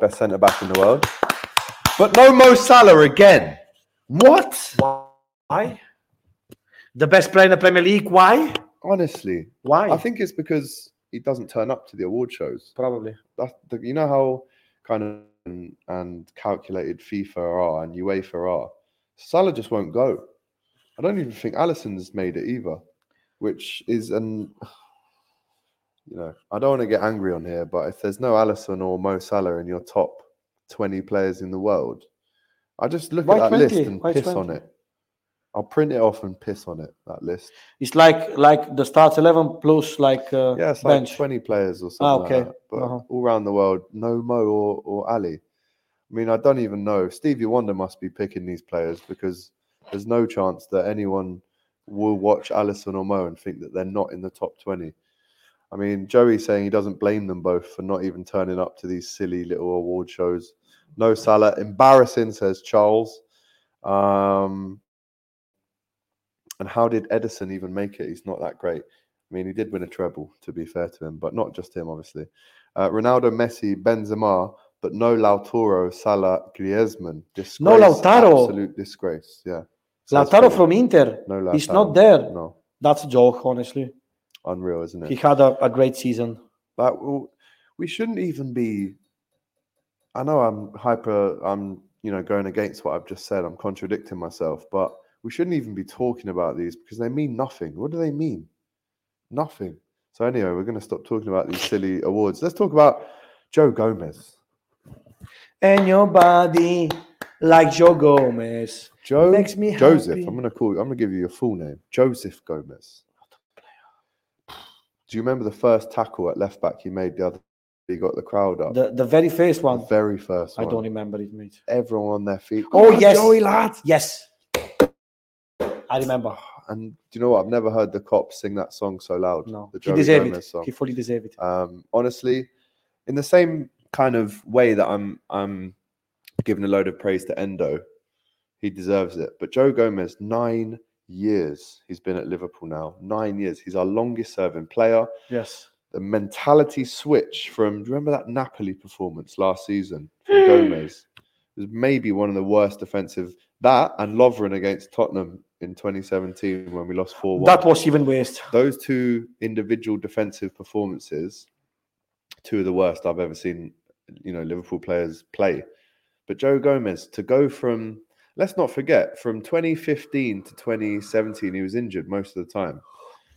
best centre back in the world. But no Mo Salah again. What? why? The best player in the Premier League. Why? Honestly, Why? I think it's because he doesn't turn up to the award shows. probably. That's the, you know how kind of and, and calculated FIFA are and UEFA are. Salah just won't go. I don't even think Alisson's made it either, which is an. You know, I don't want to get angry on here, but if there's no Alisson or Mo Salah in your top 20 players in the world, I just look Why at that list and Why piss on it. I'll print it off and piss on it, that list. It's like like the start eleven plus like uh, Yeah, it's like bench. 20 players or something. Ah, like okay. that. But Uh-huh. all around the world, no Mo or, or Ali. I mean, I don't even know. Stevie Wonder must be picking these players because there's no chance that anyone will watch Alisson or Mo and think that they're not in the top 20. I mean, Joey's saying he doesn't blame them both for not even turning up to these silly little award shows. No Salah. Embarrassing, says Charles. Um, and how did Ederson even make it? He's not that great. I mean, he did win a treble, to be fair to him, but not just him, obviously. Uh, Ronaldo, Messi, Benzema, but no Lautaro, Salah, Griezmann. Disgrace, No Lautaro. Absolute disgrace. Yeah. Says Lautaro from Inter. No He's not there. No. That's a joke, honestly. Unreal, isn't it? He had a, a great season. Will, we shouldn't even be. I know I'm hyper. I'm you know going against what I've just said. I'm contradicting myself, but we shouldn't even be talking about these because they mean nothing. What do they mean? Nothing. So anyway, we're going to stop talking about these silly awards. Let's talk about Joe Gomez. And your body like Joe Gomez. Joe Makes me Joseph. happy. I'm going to call. You, I'm going to give you your full name. Joseph Gomez. Do you remember the first tackle at left back he made the other? He got the crowd up. The the very first The one. very first I don't remember it, mate. everyone on their feet. Oh, on, yes. Joey lad. Yes. I remember. And do you know what? I've never heard the Kop sing that song so loud. No. the He deserved Gomez it. song. He fully deserved it. Um, honestly, in the same kind of way that I'm, I'm giving a load of praise to Endo, he deserves it. But Joe Gomez, nine years he's been at Liverpool now. Nine years. He's our longest serving player. Yes. The mentality switch from do you remember that Napoli performance last season from Gomez? It was maybe one of the worst defensive that and Lovren against Tottenham in 2017 when we lost 4 1 That was even worse. those two individual defensive performances, two of the worst I've ever seen, you know, Liverpool players play. But Joe Gomez to go from let's not forget from 2015 to 2017 he was injured most of the time.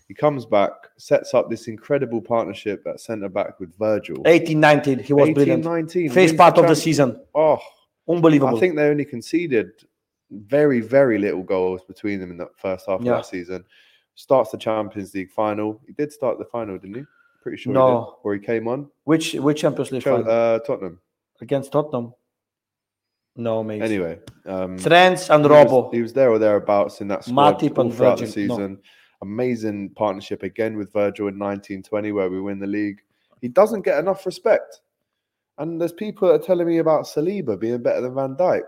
He comes back, sets up this incredible partnership at centre back with Virgil. 18, 19. He was 18, brilliant. 19, First part of the season. Oh, Unbelievable. I think they only conceded very, very little goals between them in that first half Yeah. of that season. Starts the Champions League final. He did start the final, didn't he? Pretty sure he No. did. Or he came on. which which Champions League Chel- final? uh, Tottenham. against Tottenham? No, mate. Anyway, um, Trent and he was- Robo. He was there or thereabouts in that squad Matip all throughout the Virgil, no. season. Amazing partnership again with Virgil in 1920, where we win the league. He doesn't get enough respect. And there's people that are telling me about Saliba being better than Van Dijk.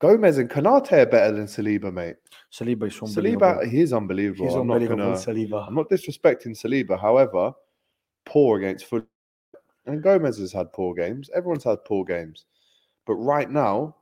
Gomez and Konaté are better than Saliba, mate. Saliba is unbelievable. Saliba, he is unbelievable. He's I'm not unbelievable, gonna, Saliba. I'm not disrespecting Saliba. However, poor against Fulham. And Gomez has had poor games. Everyone's had poor games. But right now,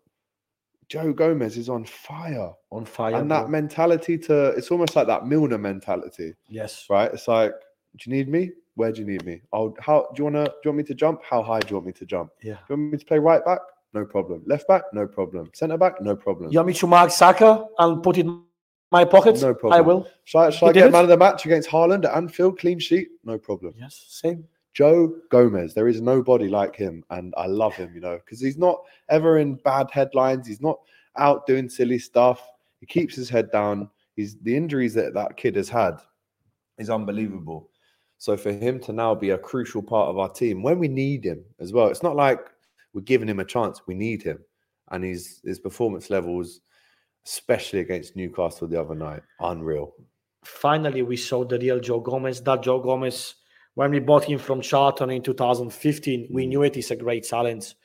Joe Gomez is on fire. On fire. and bro. that mentality to it's almost like that Milner mentality, yes. right? It's like, do you need me? Where do you need me? Oh, how do you wanna do you want me to jump? How high do you want me to jump? Yeah. Do you want me to play right back? No problem. Left back? No problem. Centre back? No problem. You want me to mark Saka and put it in my pocket? No problem. I will. Shall I, shall I get man of the match against Haaland at Anfield? Clean sheet? No problem. Yes, same. Joe Gomez, there is nobody like him, and I love him, you know, because he's not ever in bad headlines. He's not out doing silly stuff. He keeps his head down. He's the injuries that that kid has had is unbelievable. So for him to now be a crucial part of our team when we need him as well, it's not like we're giving him a chance. We need him, and his his performance levels, especially against Newcastle the other night, unreal. Finally, we saw the real Joe Gomez. That Joe Gomez, when we bought him from Charlton in 2015, we knew it is a great talent.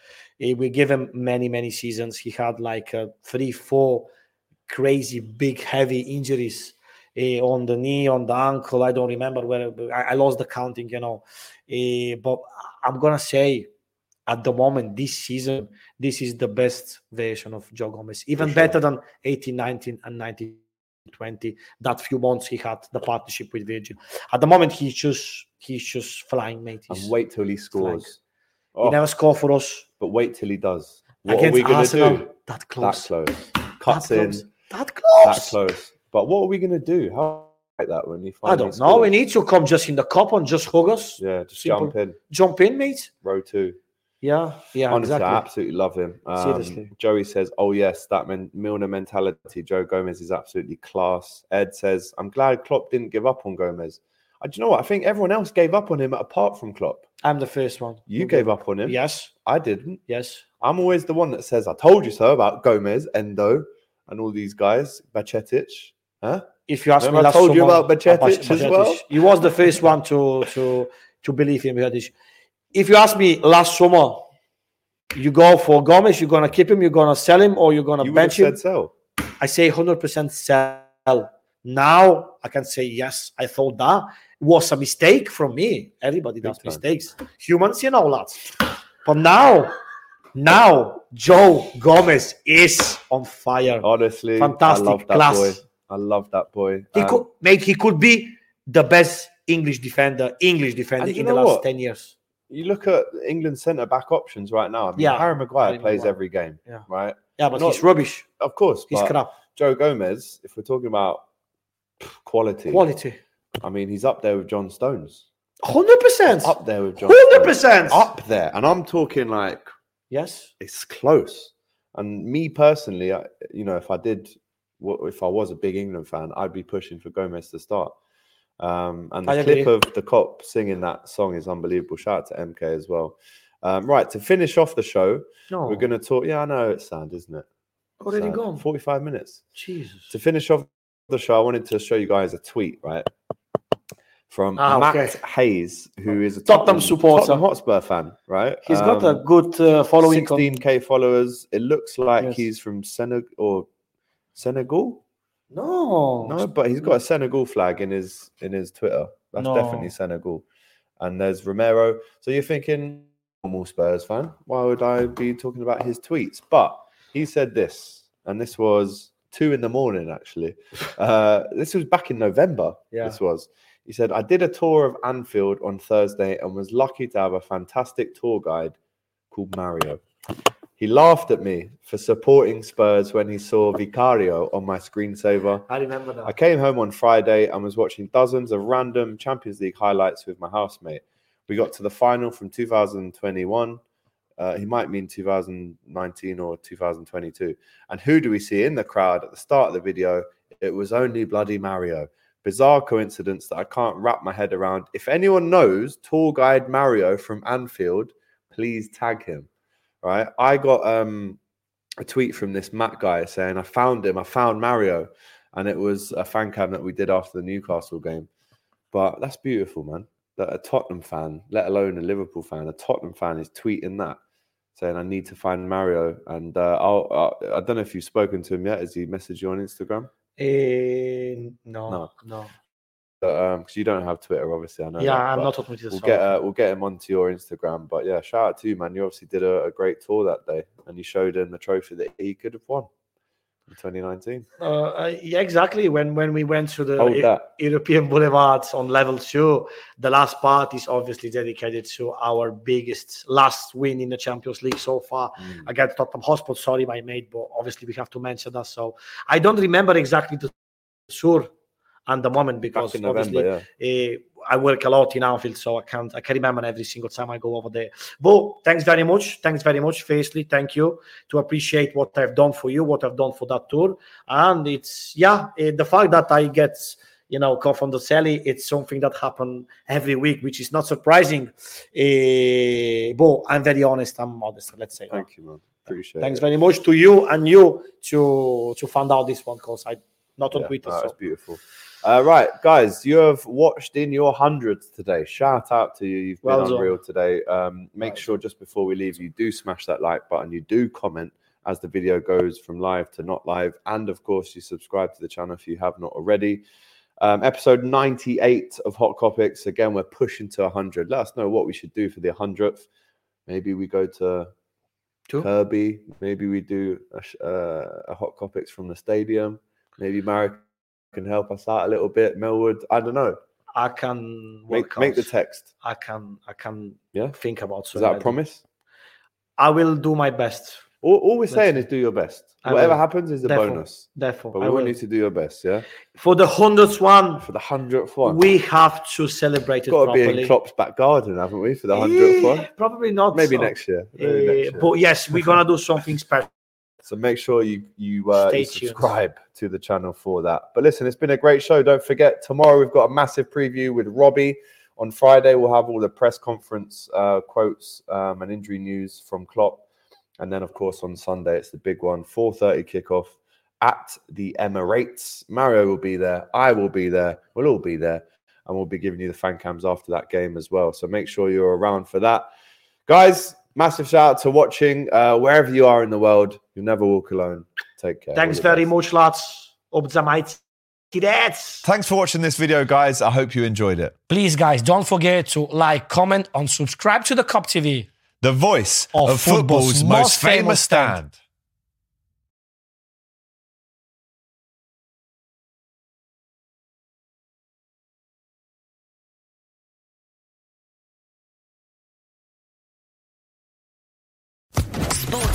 Eh, We gave him many, many seasons. He had like uh, three, four crazy, big, heavy injuries eh, on the knee, on the ankle. I don't remember where I, I lost the counting, you know. Eh, but I'm gonna say, at the moment, this season, this is the best version of Joe Gomez, even sure. better than 18, 19, and 19. 20 that few months he had the partnership with Virgil. At the moment, he's just he's just flying, mate. And He's, wait till he scores. he Oh, never scored for us but wait till he does. What against are we going to do? That close. That close. Cuts That in. close. That that close. close. But what are we gonna do? How like that when find I don't know. We need to come just in the cup and just hug us. Yeah, just Simple. jump in. Jump in, mate. Row two. Yeah, yeah, Honestly, I absolutely love him. Um, Seriously. Joey says, "Oh yes, that men- Milner mentality. Joe Gomez is absolutely class." Ed says, "I'm glad Klopp didn't give up on Gomez. Uh, do you know what? I think everyone else gave up on him apart from Klopp. I'm the first one. You who gave up on him. Yes, I didn't. yes. I'm always the one that says, "I told you so" about Gomez, Endo, and all these guys. Bajcetic, huh? If you ask Remember me, I last told you about Bajcetic Baj- as well? He was the first one to to to believe in Bajcetic. If you ask me last summer, you go for Gomez, you're gonna keep him, you're gonna sell him, or you're gonna You bench him. said so. I say 100% sell. Now I can say yes. I thought that was a mistake from me. Everybody does mistakes. Humans, you know, lads. But now, now Joe Gomez is on fire. Honestly, Fantastic, I love that class. boy. I love that boy. He Um, could, make. he could be the best English defender, English defender in the last what? 10 years. You look at England centre back options right now. I mean, Yeah, Harry Maguire plays every game, Yeah. right? Yeah, but Not- he's rubbish. Of course, He's crap. Joe Gomez. If we're talking about quality, Quality. I mean, he's up there with John Stones. 100%. Up there with John. 100%. Up there, and I'm talking like Yes. it's close. And me personally, I, you know, if I did, if I was a big England fan, I'd be pushing for Gomez to start. Um, and the I clip agree. of the Kop singing that song is unbelievable. Shout out to MK as well. Um, right to finish off the show, No. we're going to talk. Yeah, I know it's sad, isn't it? Already Sad. gone. 45 minutes. Jesus. To finish off the show, I wanted to show you guys a tweet, right? From Ah, Matt okay. Hayes, who is a Tottenham supporter. Tottenham Hotspur fan, right? He's got a Um, good uh, following. on- 16k followers. It looks like Yes. he's from Senegal or Senegal. No. No, but he's got a Senegal flag in his in his Twitter. That's No. definitely Senegal. And there's Romero. So you're thinking normal Spurs fan. Why would I be talking about his tweets? But he said this, and this was two in the morning actually. Uh, this was back in November. Yeah. This was. He said, I did a tour of Anfield on Thursday and was lucky to have a fantastic tour guide called Mario. He laughed at me for supporting Spurs when he saw Vicario on my screensaver. I remember that. I came home on Friday and was watching dozens of random Champions League highlights with my housemate. We got to the final from 2021. Uh, he might mean 2019 or 2022. And who do we see in the crowd at the start of the video? It was only bloody Mario. Bizarre coincidence that I can't wrap my head around. If anyone knows tour guide Mario from Anfield, please tag him. Right? I got um, a tweet from this Matt guy saying, I found him, I found Mario. And it was a fan cam that we did after the Newcastle game. But that's beautiful, man. That a Tottenham fan, let alone a Liverpool fan, a Tottenham fan is tweeting that, saying, I need to find Mario. And uh, I'll, I'll, I don't know if you've spoken to him yet. Has he messaged you on Instagram? Eh, no, No. no. Because um, you don't have Twitter, obviously. I know. Yeah, that, I'm not talking to We'll get uh, we'll get him onto your Instagram, but yeah, shout out to you, man. You obviously did a, a great tour that day, and you showed him the trophy that he could have won in 2019. uh, uh, yeah, exactly. When when we went to the E- European Boulevards on level two, the last part is obviously dedicated to our biggest last win in the Champions League so far Mm. against Tottenham Hotspur. Sorry, my mate, but obviously we have to mention that. So I don't remember exactly the tour and the moment because in obviously yeah. Eh, I work a lot in Anfield, so I can't I can remember every single time I go over there. But thanks very much. Thanks very much. Firstly, thank you to appreciate what I've done for you, what I've done for that tour. And it's yeah, eh, the fact that I get you know call from the celly, it's something that happen every week, which is not surprising. Eh, but I'm very honest, I'm modest, let's say. that. Thank you, man. Appreciate Thanks it. very much to you and you to to find out this one because I not on Yeah, Twitter. no, so. it's beautiful. Uh, right, guys, you have watched in your hundreds today. Shout out to you. You've been Well unreal today. Um, make Well sure just before we leave, you do smash that like button. You do comment as the video goes from live to not live. And of course, you subscribe to the channel if you have not already. Um, episode 98 of Hot Kopics. Again, we're pushing to 100. Let us know what we should do for the 100th. Maybe we go to? Kirkby. Maybe we do a, uh, a Hot Kopics from the stadium. Maybe Marek can help us out a little bit. Millwood, I don't know. I can Make make the text. I can I can Yeah? think about Is that a promise? I will do my best. All, all we're saying is do your best. I Whatever will. happens is a Therefore, bonus. Therefore, But I we want will. you to do your best, yeah? for the hundredth one, For the hundredth one. we have to celebrate it got to be in Klopp's back garden, haven't we, for the hundredth one? Probably not. Maybe so. next year. Maybe next year. but yes, we're gonna do something special. So make sure you you, uh, you tuned. subscribe to the channel for that. But listen, it's been a great show. Don't forget tomorrow we've got a massive preview with Robbie. On Friday we'll have all the press conference uh, quotes um, and injury news from Klopp, and then of course on Sunday it's the big one, 4:30 kickoff at the Emirates. Mario will be there. I will be there. We'll all be there, and we'll be giving you the fan cams after that game as well. So make sure you're around for that, guys. Massive shout out to watching uh, wherever you are in the world. You'll never walk alone. Take care. Thanks All the very best. much, lads. Op zamajcie. Thanks for watching this video, guys. I hope you enjoyed it. Please, guys, don't forget to like, comment, and subscribe to the Kop TV. The voice Of of, football's, football's most most famous famous stand. stand.